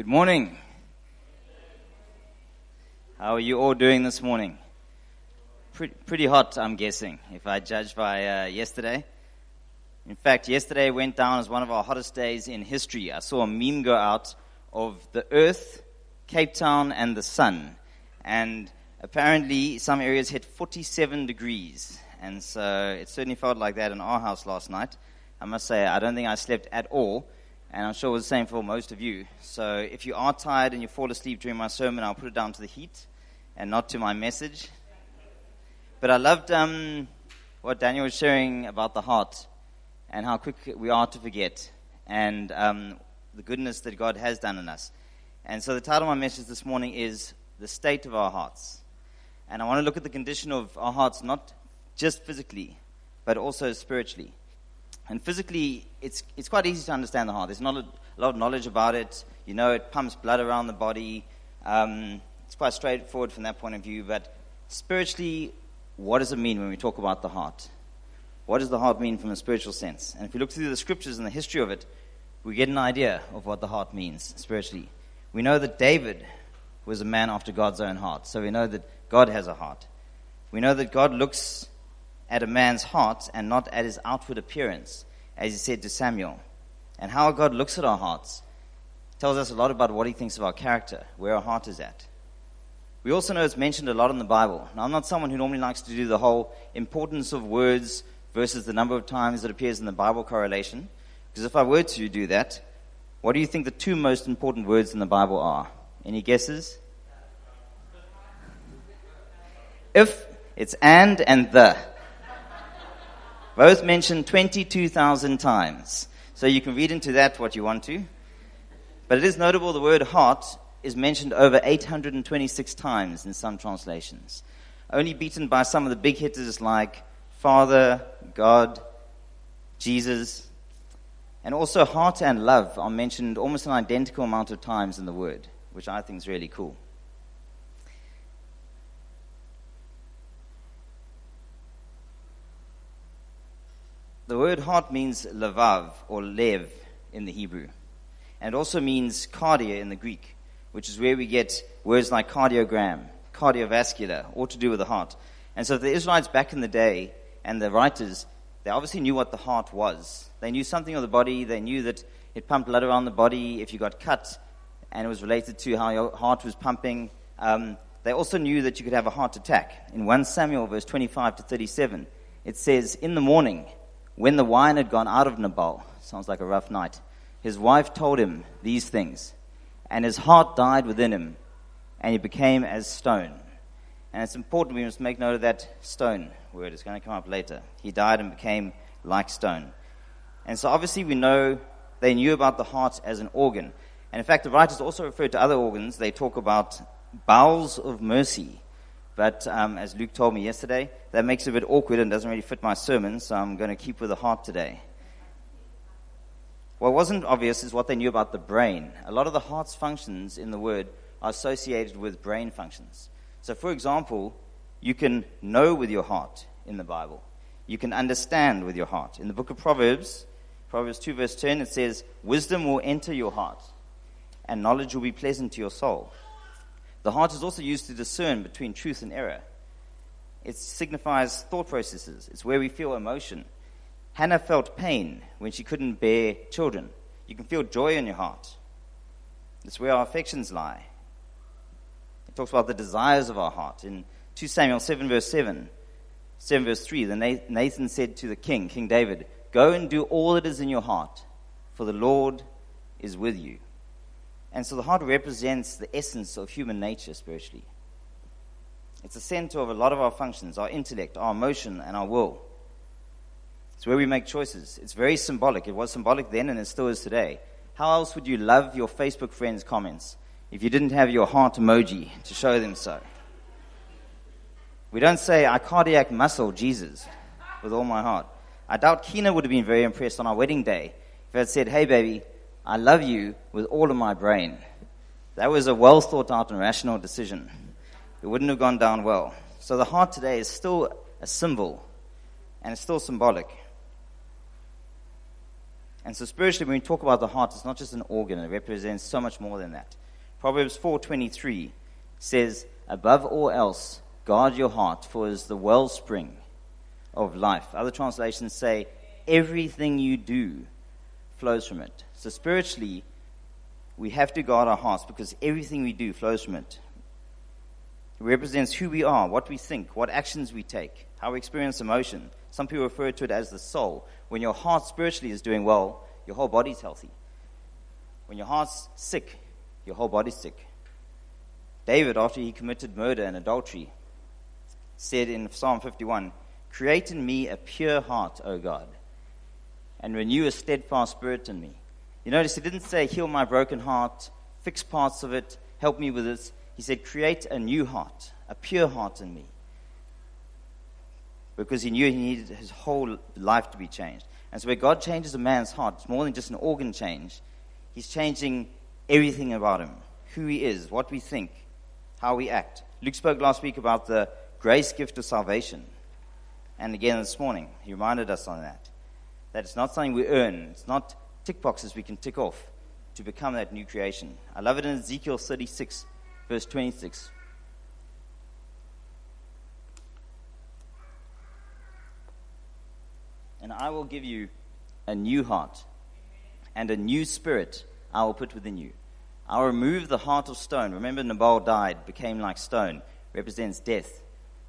Good morning. How are you all doing this morning? Pretty, pretty hot, I'm guessing, if I judge by uh, yesterday. In fact, yesterday went down as one of our hottest days in history. I saw a meme go out of the Earth, Cape Town, and the sun. And apparently, some areas hit 47 degrees. And so it certainly felt like that in our house last night. I must say, I don't think I slept at all and I'm sure it was the same for most of you. So if you are tired and you fall asleep during my sermon, I'll put it down to the heat and not to my message. But I loved um, what Daniel was sharing about the heart and how quick we are to forget and um, the goodness that God has done in us. And so the title of my message this morning is The State of Our Hearts. And I want to look at the condition of our hearts, not just physically, but also spiritually. And physically, it's, it's quite easy to understand the heart. There's not a, lot of knowledge about it. You know, it pumps blood around the body. Um, it's quite straightforward from that point of view. But spiritually, what does it mean when we talk about the heart? What does the heart mean from a spiritual sense? And if we look through the scriptures and the history of it, we get an idea of what the heart means spiritually. We know that David was a man after God's own heart. So we know that God has a heart. We know that God looks at a man's heart and not at his outward appearance, as he said to Samuel. And how God looks at our hearts tells us a lot about what he thinks of our character, where our heart is at. We also know it's mentioned a lot in the Bible. Now, I'm not someone who normally likes to do the whole importance of words versus the number of times it appears in the Bible correlation, because if I were to do that, what do you think the two most important words in the Bible are? Any guesses? If, it's and and the. Both mentioned 22,000 times. So you can read into that what you want to. But it is notable the word heart is mentioned over 826 times in some translations, only beaten by some of the big hitters like Father, God, Jesus. And also, heart and love are mentioned almost an identical amount of times in the word, which I think is really cool. The word heart means levav or lev in the Hebrew. And it also means cardia in the Greek, which is where we get words like cardiogram, cardiovascular, all to do with the heart. And so the Israelites back in the day and the writers, they obviously knew what the heart was. They knew something of the body. They knew that it pumped blood around the body if you got cut, and it was related to how your heart was pumping. Um, they also knew that you could have a heart attack. In 1 Samuel, verse 25 to 37, it says, In the morning, when the wine had gone out of Nabal, sounds like a rough night, his wife told him these things, and his heart died within him, and he became as stone. And it's important we must make note of that stone word. It's going to come up later. He died and became like stone. And so obviously we know they knew about the heart as an organ. And in fact, the writers also refer to other organs. They talk about bowels of mercy. But um, as Luke told me yesterday, that makes it a bit awkward and doesn't really fit my sermon, so I'm going to keep with the heart today. What wasn't obvious is what they knew about the brain. A lot of the heart's functions in the word are associated with brain functions. So, for example, you can know with your heart in the Bible. You can understand with your heart. In the book of Proverbs, Proverbs 2, verse 10, it says, Wisdom will enter your heart, and knowledge will be pleasant to your soul. The heart is also used to discern between truth and error. It signifies thought processes, it's where we feel emotion. Hannah felt pain when she couldn't bear children. You can feel joy in your heart. It's where our affections lie. It talks about the desires of our heart. In 2 Samuel 7, verse 7, 7 verse 3, then Nathan said to the king, King David, Go and do all that is in your heart, for the Lord is with you. And so the heart represents the essence of human nature spiritually. It's the center of a lot of our functions, our intellect, our emotion, and our will. It's where we make choices. It's very symbolic. It was symbolic then and it still is today. How else would you love your Facebook friends' comments if you didn't have your heart emoji to show them so? We don't say, I cardiac muscle Jesus with all my heart. I doubt Kina would have been very impressed on our wedding day if I had said, Hey, baby, I love you with all of my brain. That was a well thought out and rational decision. It wouldn't have gone down well. So the heart today is still a symbol and it's still symbolic. And so spiritually, when we talk about the heart, it's not just an organ. It represents so much more than that. Proverbs 4.23 says, Above all else, guard your heart, for it is the wellspring of life. Other translations say, everything you do flows from it. So spiritually, we have to guard our hearts because everything we do flows from it. It represents who we are, what we think, what actions we take, how we experience emotion. Some people refer to it as the soul. When your heart spiritually is doing well, your whole body's healthy. When your heart's sick, your whole body's sick. David, after he committed murder and adultery, said in Psalm 51, Create in me a pure heart, O God, and renew a steadfast spirit in me. You notice he didn't say, Heal my broken heart, fix parts of it, help me with this. He said, Create a new heart, a pure heart in me. Because he knew he needed his whole life to be changed. And so, where God changes a man's heart, it's more than just an organ change. He's changing everything about him who he is, what we think, how we act. Luke spoke last week about the grace gift of salvation. And again this morning, he reminded us on that. That it's not something we earn, it's not tick boxes we can tick off to become that new creation. I love it in Ezekiel 36, verse 26. And I will give you a new heart, and a new spirit I will put within you. I'll remove the heart of stone. Remember, Nabal died, became like stone, represents death,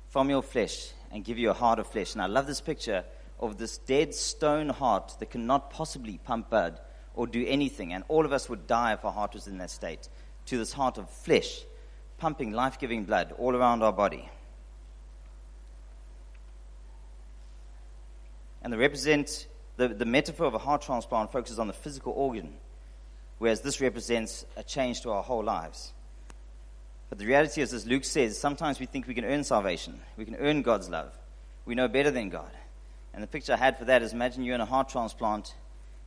from your flesh, and give you a heart of flesh. And I love this picture of this dead stone heart that cannot possibly pump blood or do anything. And all of us would die if our heart was in that state. To this heart of flesh, pumping life giving blood all around our body. And the represent the, the metaphor of a heart transplant focuses on the physical organ, whereas this represents a change to our whole lives. But the reality is, as Luke says, sometimes we think we can earn salvation. We can earn God's love. We know better than God. And the picture I had for that is imagine you're in a heart transplant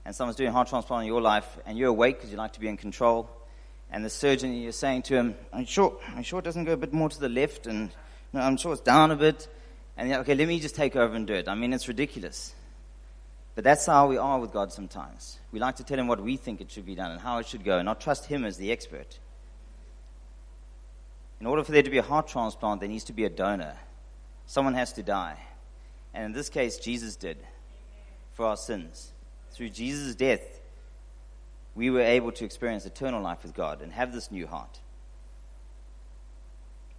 and someone's doing a heart transplant in your life and you're awake because you like to be in control. And the surgeon, you're saying to him, I'm sure, I'm sure it doesn't go a bit more to the left and no, I'm sure it's down a bit. And yeah, okay, let me just take over and do it. I mean, it's ridiculous. But that's how we are with God sometimes. We like to tell him what we think it should be done and how it should go and not trust him as the expert. In order for there to be a heart transplant, there needs to be a donor. Someone has to die. And in this case, Jesus did for our sins. Through Jesus' death, we were able to experience eternal life with God and have this new heart.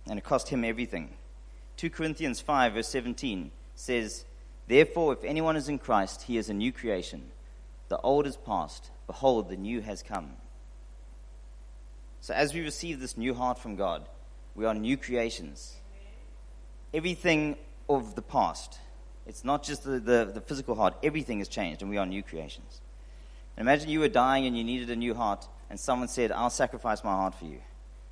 And it cost him everything. 2 Corinthians 5, verse 17 says, Therefore, if anyone is in Christ, he is a new creation. The old is past. Behold, the new has come. So, as we receive this new heart from God, we are new creations. Everything of the past, it's not just the, the, the physical heart, everything has changed, and we are new creations. And imagine you were dying and you needed a new heart, and someone said, I'll sacrifice my heart for you.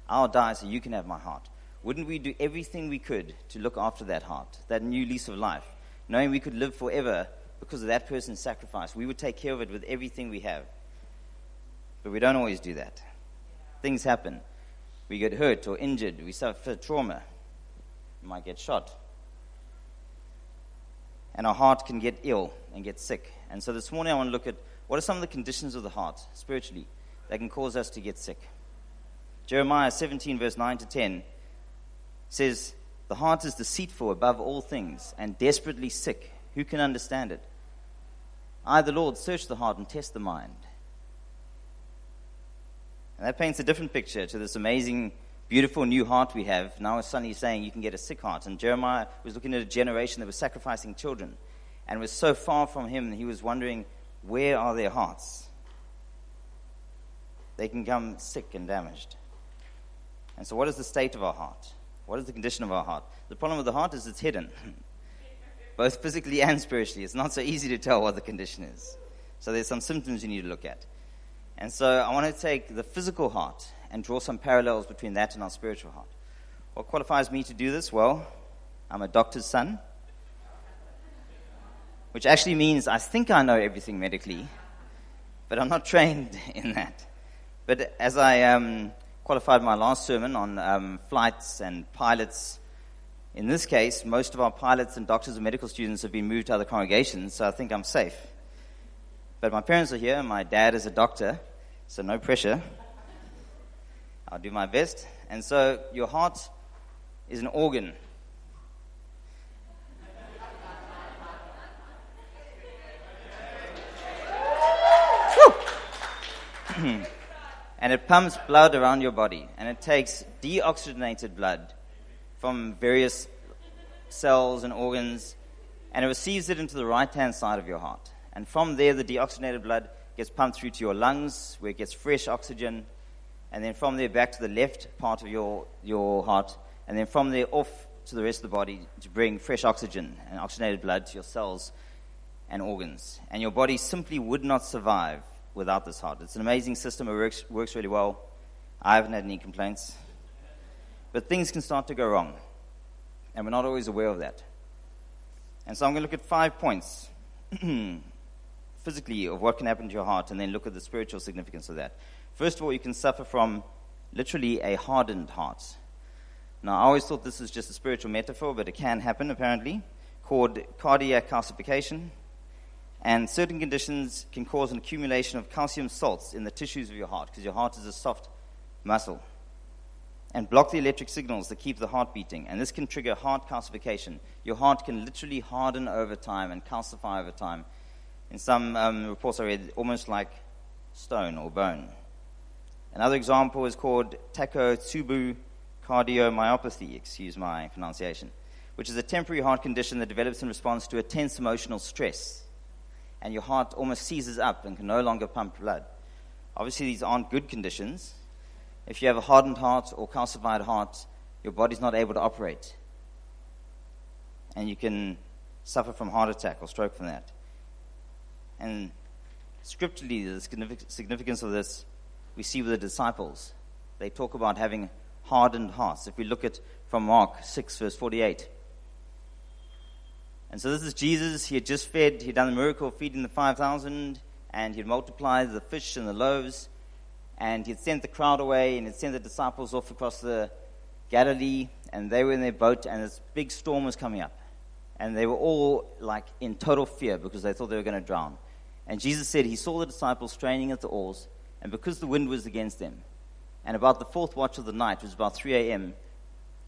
I'll die so you can have my heart. Wouldn't we do everything we could to look after that heart, that new lease of life, knowing we could live forever because of that person's sacrifice? We would take care of it with everything we have. But we don't always do that. Things happen. We get hurt or injured. We suffer trauma. We might get shot. And our heart can get ill and get sick. And so this morning I want to look at what are some of the conditions of the heart spiritually that can cause us to get sick. Jeremiah 17, verse 9 to 10 says, The heart is deceitful above all things and desperately sick. Who can understand it? I, the Lord, search the heart and test the mind. And that paints a different picture to this amazing, beautiful new heart we have. Now suddenly saying you can get a sick heart. And Jeremiah was looking at a generation that was sacrificing children and was so far from him that he was wondering, where are their hearts? They can come sick and damaged. And so, what is the state of our heart? What is the condition of our heart? The problem with the heart is it's hidden, both physically and spiritually. It's not so easy to tell what the condition is. So there's some symptoms you need to look at. And so I want to take the physical heart and draw some parallels between that and our spiritual heart. What qualifies me to do this? Well, I'm a doctor's son, which actually means I think I know everything medically, but I'm not trained in that. But as I um, qualified my last sermon on um, flights and pilots. In this case, most of our pilots and doctors and medical students have been moved to other congregations, so I think I'm safe. But my parents are here. and My dad is a doctor, so no pressure. I'll do my best. And so your heart is an organ. and it pumps blood around your body, and it takes deoxygenated blood from various cells and organs, and it receives it into the right hand side of your heart. And from there, the deoxygenated blood gets pumped through to your lungs, where it gets fresh oxygen, and then from there back to the left part of your, your heart, and then from there off to the rest of the body to bring fresh oxygen and oxygenated blood to your cells and organs. And your body simply would not survive without this heart. It's an amazing system. It works, works really well. I haven't had any complaints. But things can start to go wrong. And we're not always aware of that. And so I'm going to look at five points physically of what can happen to your heart and then look at the spiritual significance of that. First of all, you can suffer from literally a hardened heart. Now, I always thought this was just a spiritual metaphor, but it can happen apparently, called cardiac calcification. And certain conditions can cause an accumulation of calcium salts in the tissues of your heart, because your heart is a soft muscle, and block the electric signals that keep the heart beating. And this can trigger heart calcification. Your heart can literally harden over time and calcify over time. In some um, reports I read, almost like stone or bone. Another example is called Takotsubo cardiomyopathy, excuse my pronunciation, which is a temporary heart condition that develops in response to a tense emotional stress. And your heart almost seizes up and can no longer pump blood. Obviously, these aren't good conditions. If you have a hardened heart or calcified heart, your body's not able to operate. And you can suffer from heart attack or stroke from that. And scripturally, the significance of this we see with the disciples. They talk about having hardened hearts. If we look at from Mark 6, verse 48. And so this is Jesus. He had just fed, he had done the miracle of feeding the 5,000, and he had multiplied the fish and the loaves, and he had sent the crowd away, and he had sent the disciples off across the Galilee, and they were in their boat, and this big storm was coming up. And they were all like in total fear because they thought they were going to drown. And Jesus said he saw the disciples straining at the oars, and because the wind was against them, and about the fourth watch of the night, it was about 3 a.m.,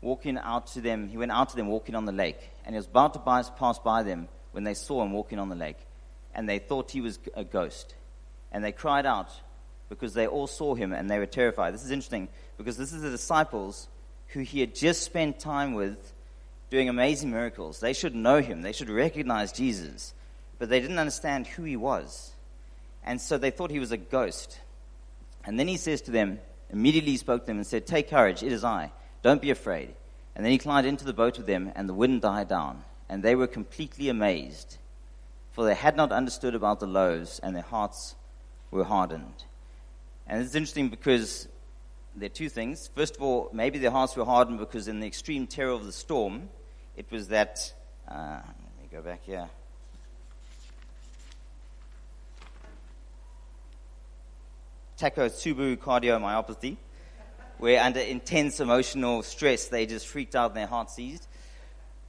walking out to them, he went out to them walking on the lake. And he was about to pass by them when they saw him walking on the lake. And they thought he was a ghost. And they cried out because they all saw him and they were terrified. This is interesting because this is the disciples who he had just spent time with doing amazing miracles. They should know him, they should recognize Jesus. But they didn't understand who he was. And so they thought he was a ghost. And then he says to them, immediately he spoke to them and said, Take courage, it is I. Don't be afraid. And then he climbed into the boat with them, and the wind died down. And they were completely amazed, for they had not understood about the loaves, and their hearts were hardened. And it's interesting because there are two things. First of all, maybe their hearts were hardened because in the extreme terror of the storm, it was that. Uh, let me go back here. Takotsubo cardiomyopathy, where under intense emotional stress they just freaked out and their heart seized.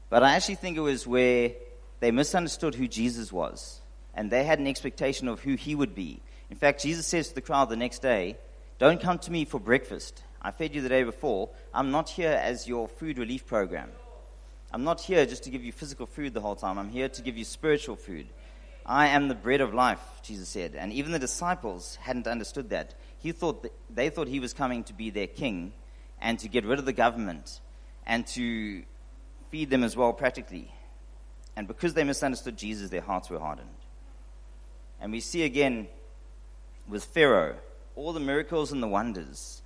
But I actually think it was where they misunderstood who Jesus was, and they had an expectation of who he would be. In fact, Jesus says to the crowd the next day, Don't come to me for breakfast. I fed you the day before. I'm not here as your food relief program. I'm not here just to give you physical food the whole time. I'm here to give you spiritual food. I am the bread of life, Jesus said. And even the disciples hadn't understood that. He thought that they thought he was coming to be their king and to get rid of the government and to feed them as well practically. And because they misunderstood Jesus, their hearts were hardened. And we see again with Pharaoh all the miracles and the wonders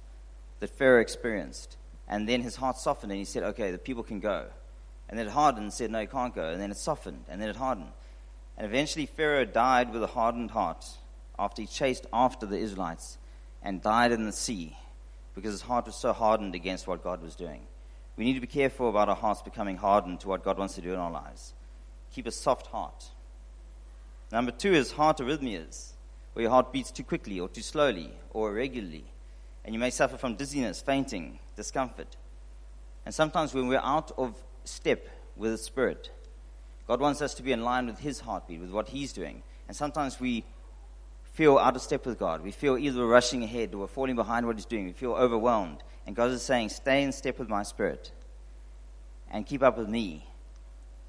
that Pharaoh experienced. And then his heart softened and he said, Okay, the people can go. And then it hardened and said, No, you can't go. And then it softened and then it hardened. And eventually Pharaoh died with a hardened heart after he chased after the Israelites and died in the sea because his heart was so hardened against what God was doing. We need to be careful about our hearts becoming hardened to what God wants to do in our lives. Keep a soft heart. Number two is heart arrhythmias, where your heart beats too quickly or too slowly or irregularly. And you may suffer from dizziness, fainting, discomfort. And sometimes when we're out of step with the Spirit, God wants us to be in line with His heartbeat, with what He's doing. And sometimes we feel out of step with God. We feel either we're rushing ahead or we're falling behind what He's doing. We feel overwhelmed. And God is saying, Stay in step with my spirit and keep up with me.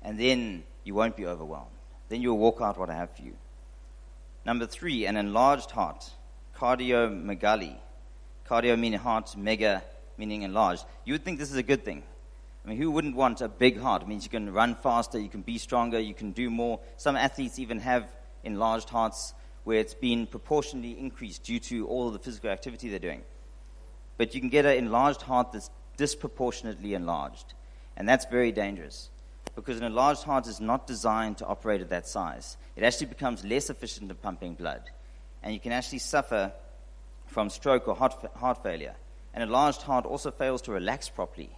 And then you won't be overwhelmed. Then you'll walk out what I have for you. Number three, an enlarged heart. Cardiomegaly. Cardio meaning heart, mega meaning enlarged. You would think this is a good thing. I mean, who wouldn't want a big heart? It means you can run faster, you can be stronger, you can do more. Some athletes even have enlarged hearts where it's been proportionally increased due to all the physical activity they're doing. But you can get an enlarged heart that's disproportionately enlarged. And that's very dangerous because an enlarged heart is not designed to operate at that size. It actually becomes less efficient at pumping blood. And you can actually suffer from stroke or heart, heart failure. An enlarged heart also fails to relax properly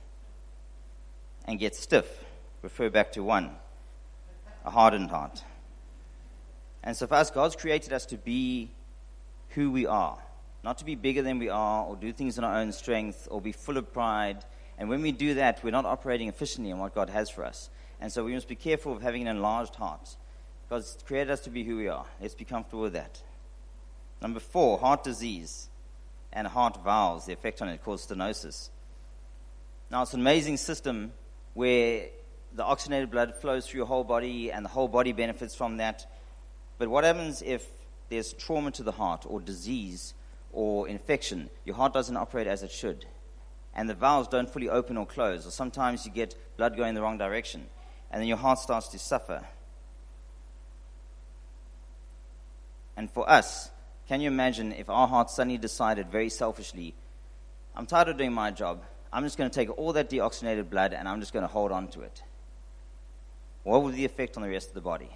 and get stiff. Refer back to one, a hardened heart. And so for us, God's created us to be who we are, not to be bigger than we are or do things in our own strength or be full of pride. And when we do that, we're not operating efficiently in what God has for us. And so we must be careful of having an enlarged heart. God's created us to be who we are. Let's be comfortable with that. Number four, heart disease and heart valves, the effect on it called stenosis. Now, it's an amazing system where the oxygenated blood flows through your whole body and the whole body benefits from that. But what happens if there's trauma to the heart or disease or infection? Your heart doesn't operate as it should. And the valves don't fully open or close. Or sometimes you get blood going the wrong direction. And then your heart starts to suffer. And for us, can you imagine if our heart suddenly decided very selfishly, I'm tired of doing my job. I'm just going to take all that deoxygenated blood and I'm just going to hold on to it. What would the effect on the rest of the body?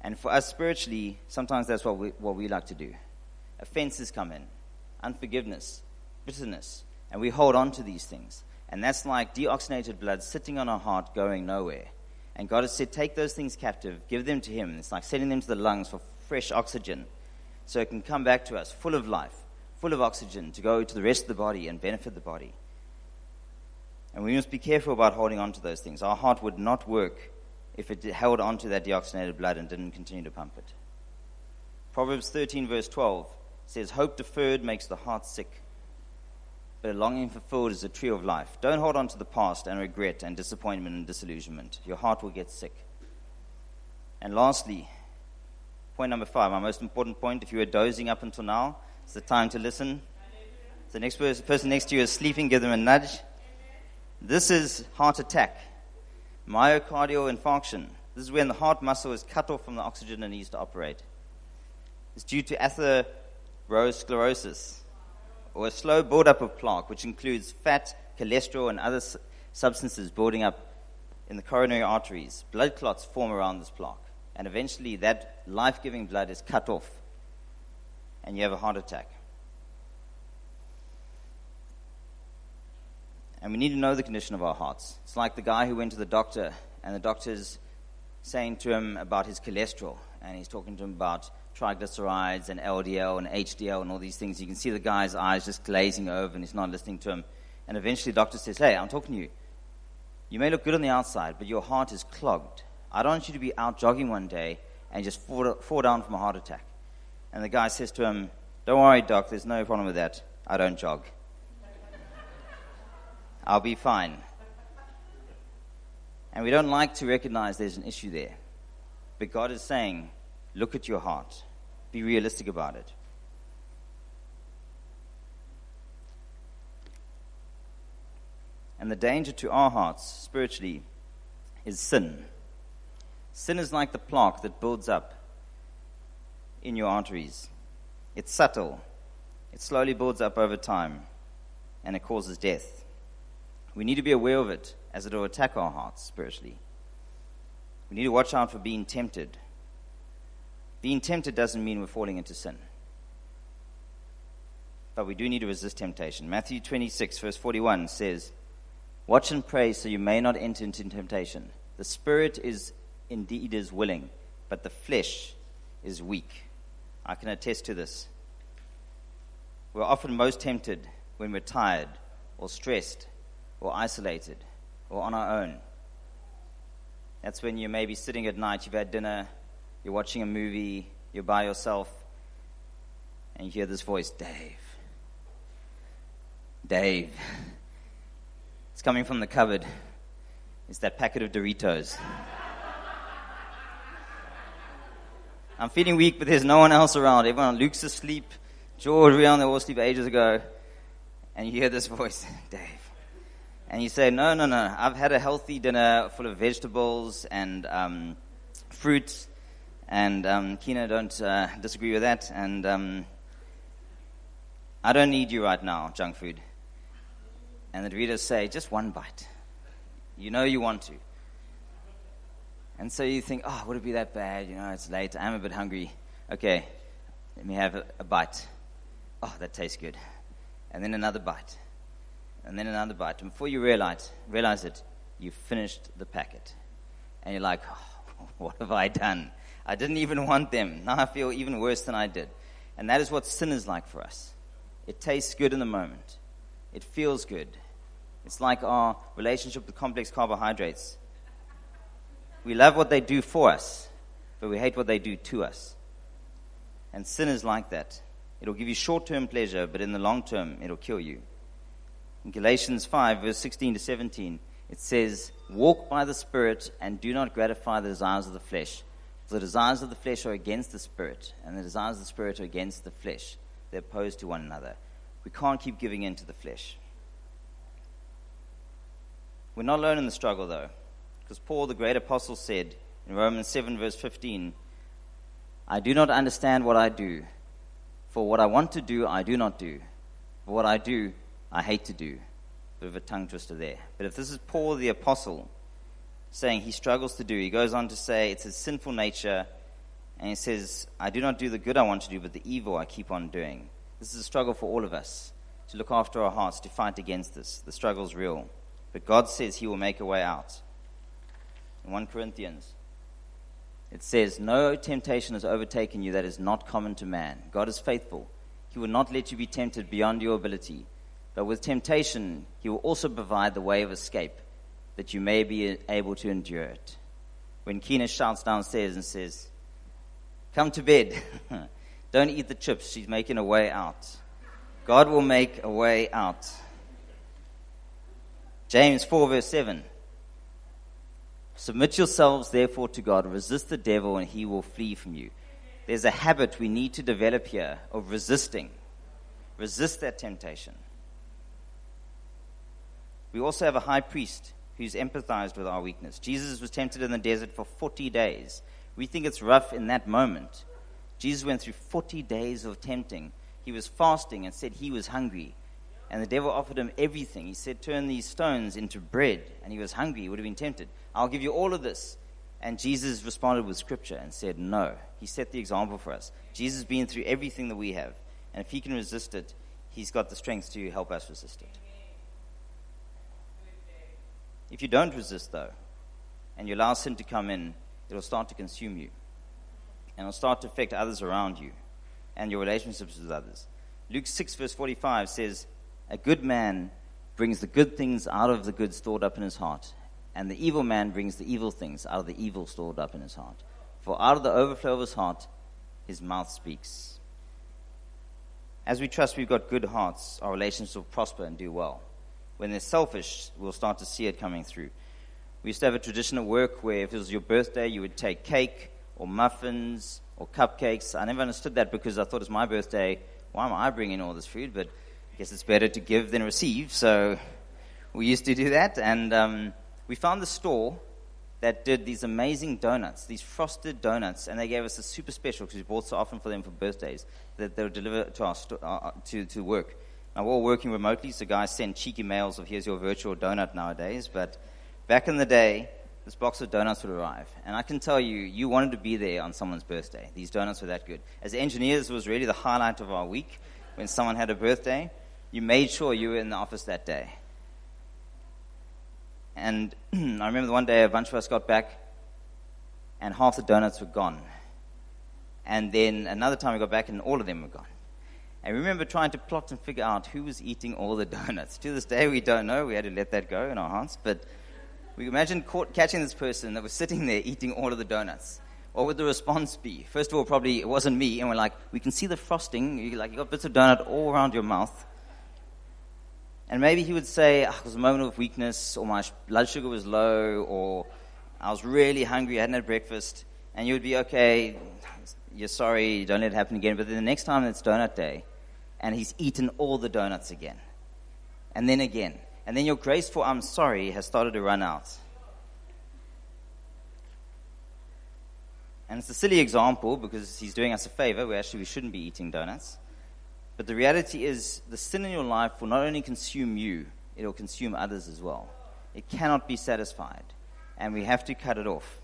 And for us spiritually, sometimes that's what we, what we like to do. Offenses come in, unforgiveness, bitterness, and we hold on to these things. And that's like deoxygenated blood sitting on our heart going nowhere. And God has said, take those things captive, give them to Him. It's like sending them to the lungs for fresh oxygen so it can come back to us full of life, full of oxygen to go to the rest of the body and benefit the body. And we must be careful about holding on to those things. Our heart would not work if it held on to that deoxygenated blood and didn't continue to pump it. Proverbs 13, verse 12 says, Hope deferred makes the heart sick, but a longing fulfilled is a tree of life. Don't hold on to the past and regret and disappointment and disillusionment. Your heart will get sick. And lastly, point number five, my most important point. If you were dozing up until now, it's the time to listen. The next person next to you is sleeping, give them a nudge. This is heart attack myocardial infarction. This is when the heart muscle is cut off from the oxygen it needs to operate. It's due to atherosclerosis, or a slow buildup of plaque, which includes fat, cholesterol, and other substances building up in the coronary arteries. Blood clots form around this plaque, and eventually that life giving blood is cut off, and you have a heart attack. And we need to know the condition of our hearts. It's like the guy who went to the doctor, and the doctor's saying to him about his cholesterol, and he's talking to him about triglycerides and LDL and HDL and all these things. You can see the guy's eyes just glazing over, and he's not listening to him. And eventually, the doctor says, Hey, I'm talking to you. You may look good on the outside, but your heart is clogged. I don't want you to be out jogging one day and just fall, fall down from a heart attack. And the guy says to him, Don't worry, doc, there's no problem with that. I don't jog. I'll be fine. And we don't like to recognize there's an issue there. But God is saying, look at your heart, be realistic about it. And the danger to our hearts spiritually is sin. Sin is like the plaque that builds up in your arteries. It's subtle, it slowly builds up over time, and it causes death. We need to be aware of it as it will attack our hearts spiritually. We need to watch out for being tempted. Being tempted doesn't mean we're falling into sin. But we do need to resist temptation. Matthew 26, verse 41 says, Watch and pray so you may not enter into temptation. The spirit is indeed is willing, but the flesh is weak. I can attest to this. We're often most tempted when we're tired or stressed or isolated or on our own. That's when you may be sitting at night, you've had dinner, you're watching a movie, you're by yourself, and you hear this voice, Dave. Dave. It's coming from the cupboard. It's that packet of Doritos. I'm feeling weak, but there's no one else around. Everyone, Luke's asleep. George, on, they all sleep ages ago. And you hear this voice, Dave. And you say, no, no, no. I've had a healthy dinner full of vegetables and um, fruits. And um, Kina, don't uh, disagree with that. And um, I don't need you right now, junk food. And the Doritos say, just one bite. You know you want to. And so you think, oh, would it be that bad? You know, it's late. I'm a bit hungry. Okay, let me have a, a bite. Oh, that tastes good. And then another bite. And then another bite. And before you realize, realize it, you've finished the packet. And you're like, oh, what have I done? I didn't even want them. Now I feel even worse than I did. And that is what sin is like for us. It tastes good in the moment. It feels good. It's like our relationship with complex carbohydrates. We love what they do for us, but we hate what they do to us. And sin is like that. It'll give you short term pleasure, but in the long term, it'll kill you. In Galatians 5, verse 16 to 17, it says, Walk by the Spirit and do not gratify the desires of the flesh. For the desires of the flesh are against the Spirit, and the desires of the Spirit are against the flesh. They're opposed to one another. We can't keep giving in to the flesh. We're not alone in the struggle, though. Because Paul, the great apostle, said in Romans 7, verse 15, I do not understand what I do. For what I want to do, I do not do. but what I do, I hate to do. Bit of a tongue twister there. But if this is Paul, the apostle, saying he struggles to do, he goes on to say it's his sinful nature, and he says, I do not do the good I want to do, but the evil I keep on doing. This is a struggle for all of us to look after our hearts, to fight against this. The struggle is real. But God says he will make a way out. In 1 Corinthians. It says, No temptation has overtaken you that is not common to man. God is faithful. He will not let you be tempted beyond your ability. But with temptation, He will also provide the way of escape that you may be able to endure it. When Kina shouts downstairs and says, Come to bed. Don't eat the chips. She's making a way out. God will make a way out. James 4, verse 7. Submit yourselves, therefore, to God. Resist the devil, and he will flee from you. There's a habit we need to develop here of resisting. Resist that temptation. We also have a high priest who's empathized with our weakness. Jesus was tempted in the desert for 40 days. We think it's rough in that moment. Jesus went through 40 days of tempting. He was fasting and said he was hungry. And the devil offered him everything. He said, Turn these stones into bread. And he was hungry. He would have been tempted. I'll give you all of this. And Jesus responded with scripture and said, No. He set the example for us. Jesus has been through everything that we have. And if he can resist it, he's got the strength to help us resist it. If you don't resist, though, and you allow sin to come in, it'll start to consume you. And it'll start to affect others around you and your relationships with others. Luke 6, verse 45 says, a good man brings the good things out of the good stored up in his heart, and the evil man brings the evil things out of the evil stored up in his heart. For out of the overflow of his heart, his mouth speaks. As we trust we've got good hearts, our relationships will prosper and do well. When they're selfish, we'll start to see it coming through. We used to have a tradition at work where if it was your birthday, you would take cake or muffins or cupcakes. I never understood that because I thought it's my birthday. Why am I bringing all this food? But I guess it's better to give than receive. So we used to do that. And um, we found the store that did these amazing donuts, these frosted donuts, and they gave us a super special because we bought so often for them for birthdays that they would deliver to our sto- uh, uh, to, to work. Now we're all working remotely, so guys send cheeky mails of here's your virtual donut nowadays. But back in the day, this box of donuts would arrive, and I can tell you, you wanted to be there on someone's birthday. These donuts were that good. As engineers, it was really the highlight of our week when someone had a birthday you made sure you were in the office that day. And I remember one day a bunch of us got back and half the donuts were gone. And then another time we got back and all of them were gone. And remember trying to plot and figure out who was eating all the donuts. To this day, we don't know. We had to let that go in our hearts. But we imagine caught, catching this person that was sitting there eating all of the donuts. what would the response be? First of all, probably it wasn't me, and we're like, we can see the frosting. You, like you got bits of donut all around your mouth. And maybe he would say, oh, it was a moment of weakness, or my blood sugar was low, or I was really hungry, I hadn't had breakfast. And you would be, okay, you're sorry, don't let it happen again. But then the next time it's donut day, and he's eaten all the donuts again. And then again. And then your grace for I'm sorry has started to run out. And it's a silly example because he's doing us a favor. We actually we shouldn't be eating donuts. But the reality is the sin in your life will not only consume you, it will consume others as well. It cannot be satisfied. And we have to cut it off.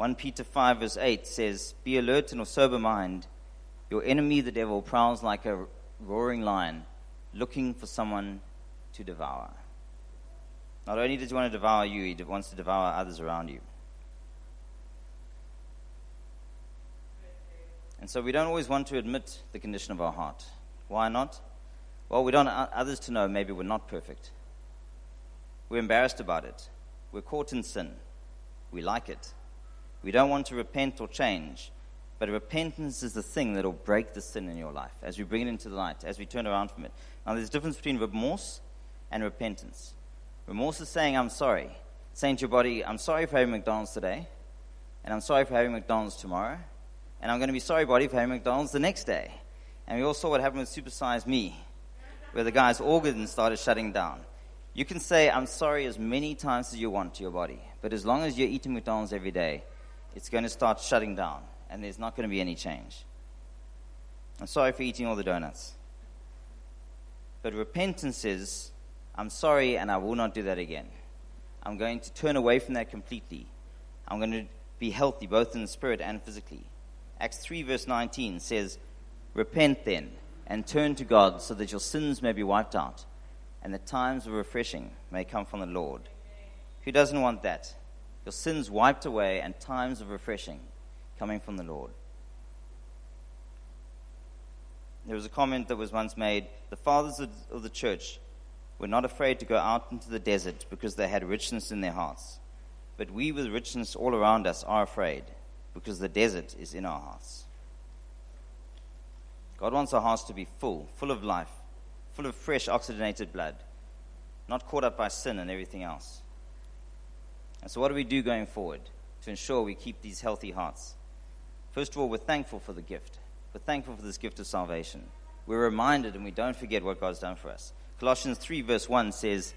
1 Peter 5 verse 8 says, Be alert and of sober mind. Your enemy, the devil, prowls like a roaring lion, looking for someone to devour. Not only does he want to devour you, he wants to devour others around you. And so we don't always want to admit the condition of our heart. Why not? Well, we don't want others to know maybe we're not perfect. We're embarrassed about it. We're caught in sin. We like it. We don't want to repent or change. But repentance is the thing that will break the sin in your life as we bring it into the light, as we turn around from it. Now, there's a difference between remorse and repentance. Remorse is saying, I'm sorry. Saying to your body, I'm sorry for having McDonald's today, and I'm sorry for having McDonald's tomorrow, and I'm going to be sorry, body, for having McDonald's the next day. And we all saw what happened with Supersize Me, where the guy's organs started shutting down. You can say, I'm sorry as many times as you want to your body, but as long as you're eating McDonald's every day, it's going to start shutting down, and there's not going to be any change. I'm sorry for eating all the donuts. But repentance is, I'm sorry and I will not do that again. I'm going to turn away from that completely. I'm going to be healthy both in the spirit and physically. Acts 3, verse 19 says, Repent then and turn to God so that your sins may be wiped out and the times of refreshing may come from the Lord. Who doesn't want that? Your sins wiped away and times of refreshing coming from the Lord. There was a comment that was once made the fathers of the church were not afraid to go out into the desert because they had richness in their hearts. But we, with richness all around us, are afraid because the desert is in our hearts. God wants our hearts to be full, full of life, full of fresh oxygenated blood, not caught up by sin and everything else. And so, what do we do going forward to ensure we keep these healthy hearts? First of all, we're thankful for the gift. We're thankful for this gift of salvation. We're reminded and we don't forget what God's done for us. Colossians 3, verse 1 says,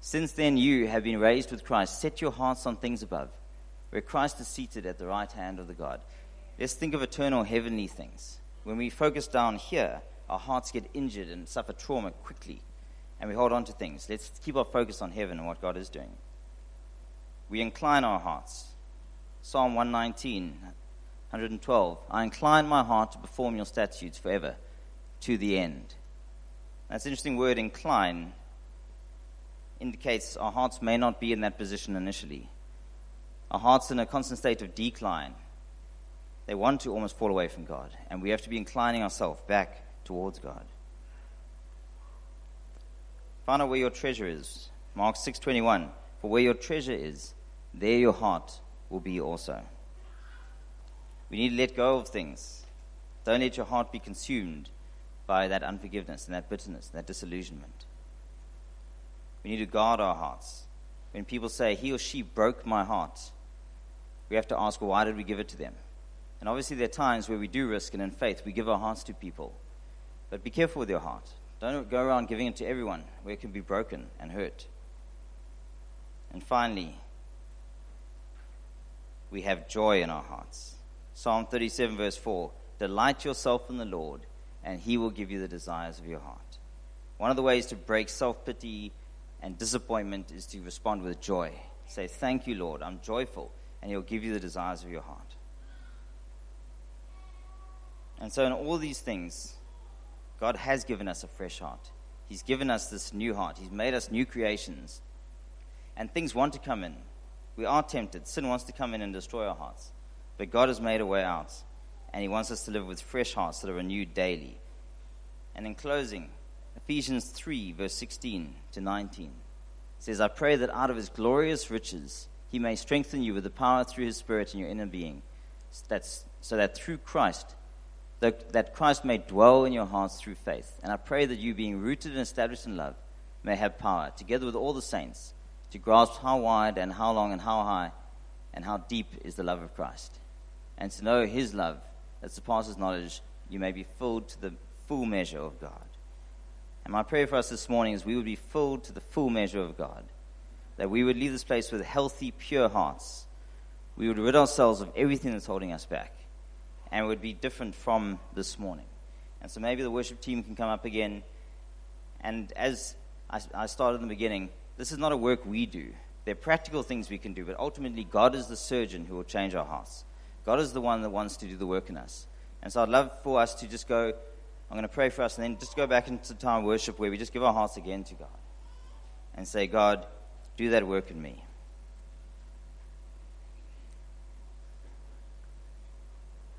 Since then you have been raised with Christ, set your hearts on things above where Christ is seated at the right hand of the God. Let's think of eternal heavenly things. When we focus down here, our hearts get injured and suffer trauma quickly, and we hold on to things. Let's keep our focus on heaven and what God is doing. We incline our hearts. Psalm 119, 112. I incline my heart to perform your statutes forever, to the end. That's an interesting word, incline, indicates our hearts may not be in that position initially. Our heart's in a constant state of decline. They want to almost fall away from God, and we have to be inclining ourselves back towards God. Find out where your treasure is. Mark 6:21. For where your treasure is, there your heart will be also. We need to let go of things. Don't let your heart be consumed by that unforgiveness and that bitterness, and that disillusionment. We need to guard our hearts. When people say, he or she broke my heart, we have to ask, well, why did we give it to them? And obviously, there are times where we do risk, and in faith, we give our hearts to people. But be careful with your heart. Don't go around giving it to everyone where it can be broken and hurt. And finally, we have joy in our hearts. Psalm 37, verse 4 Delight yourself in the Lord, and he will give you the desires of your heart. One of the ways to break self pity and disappointment is to respond with joy. Say, Thank you, Lord. I'm joyful and He'll give you the desires of your heart. And so, in all these things, God has given us a fresh heart. He's given us this new heart. He's made us new creations. And things want to come in. We are tempted. Sin wants to come in and destroy our hearts. But God has made a way out. And He wants us to live with fresh hearts that are renewed daily. And in closing, Ephesians 3, verse 16 to 19 says, I pray that out of His glorious riches, he may strengthen you with the power through his Spirit in your inner being, that's, so that through Christ, that, that Christ may dwell in your hearts through faith. And I pray that you, being rooted and established in love, may have power, together with all the saints, to grasp how wide and how long and how high and how deep is the love of Christ, and to know his love that surpasses knowledge, you may be filled to the full measure of God. And my prayer for us this morning is we would be filled to the full measure of God, that we would leave this place with healthy, pure hearts. We would rid ourselves of everything that's holding us back, and we would be different from this morning. And so maybe the worship team can come up again. And as I, I started in the beginning, this is not a work we do. There are practical things we can do, but ultimately, God is the surgeon who will change our hearts. God is the one that wants to do the work in us. And so I'd love for us to just go, I'm going to pray for us, and then just go back into time of worship where we just give our hearts again to God and say, God, do that work in me.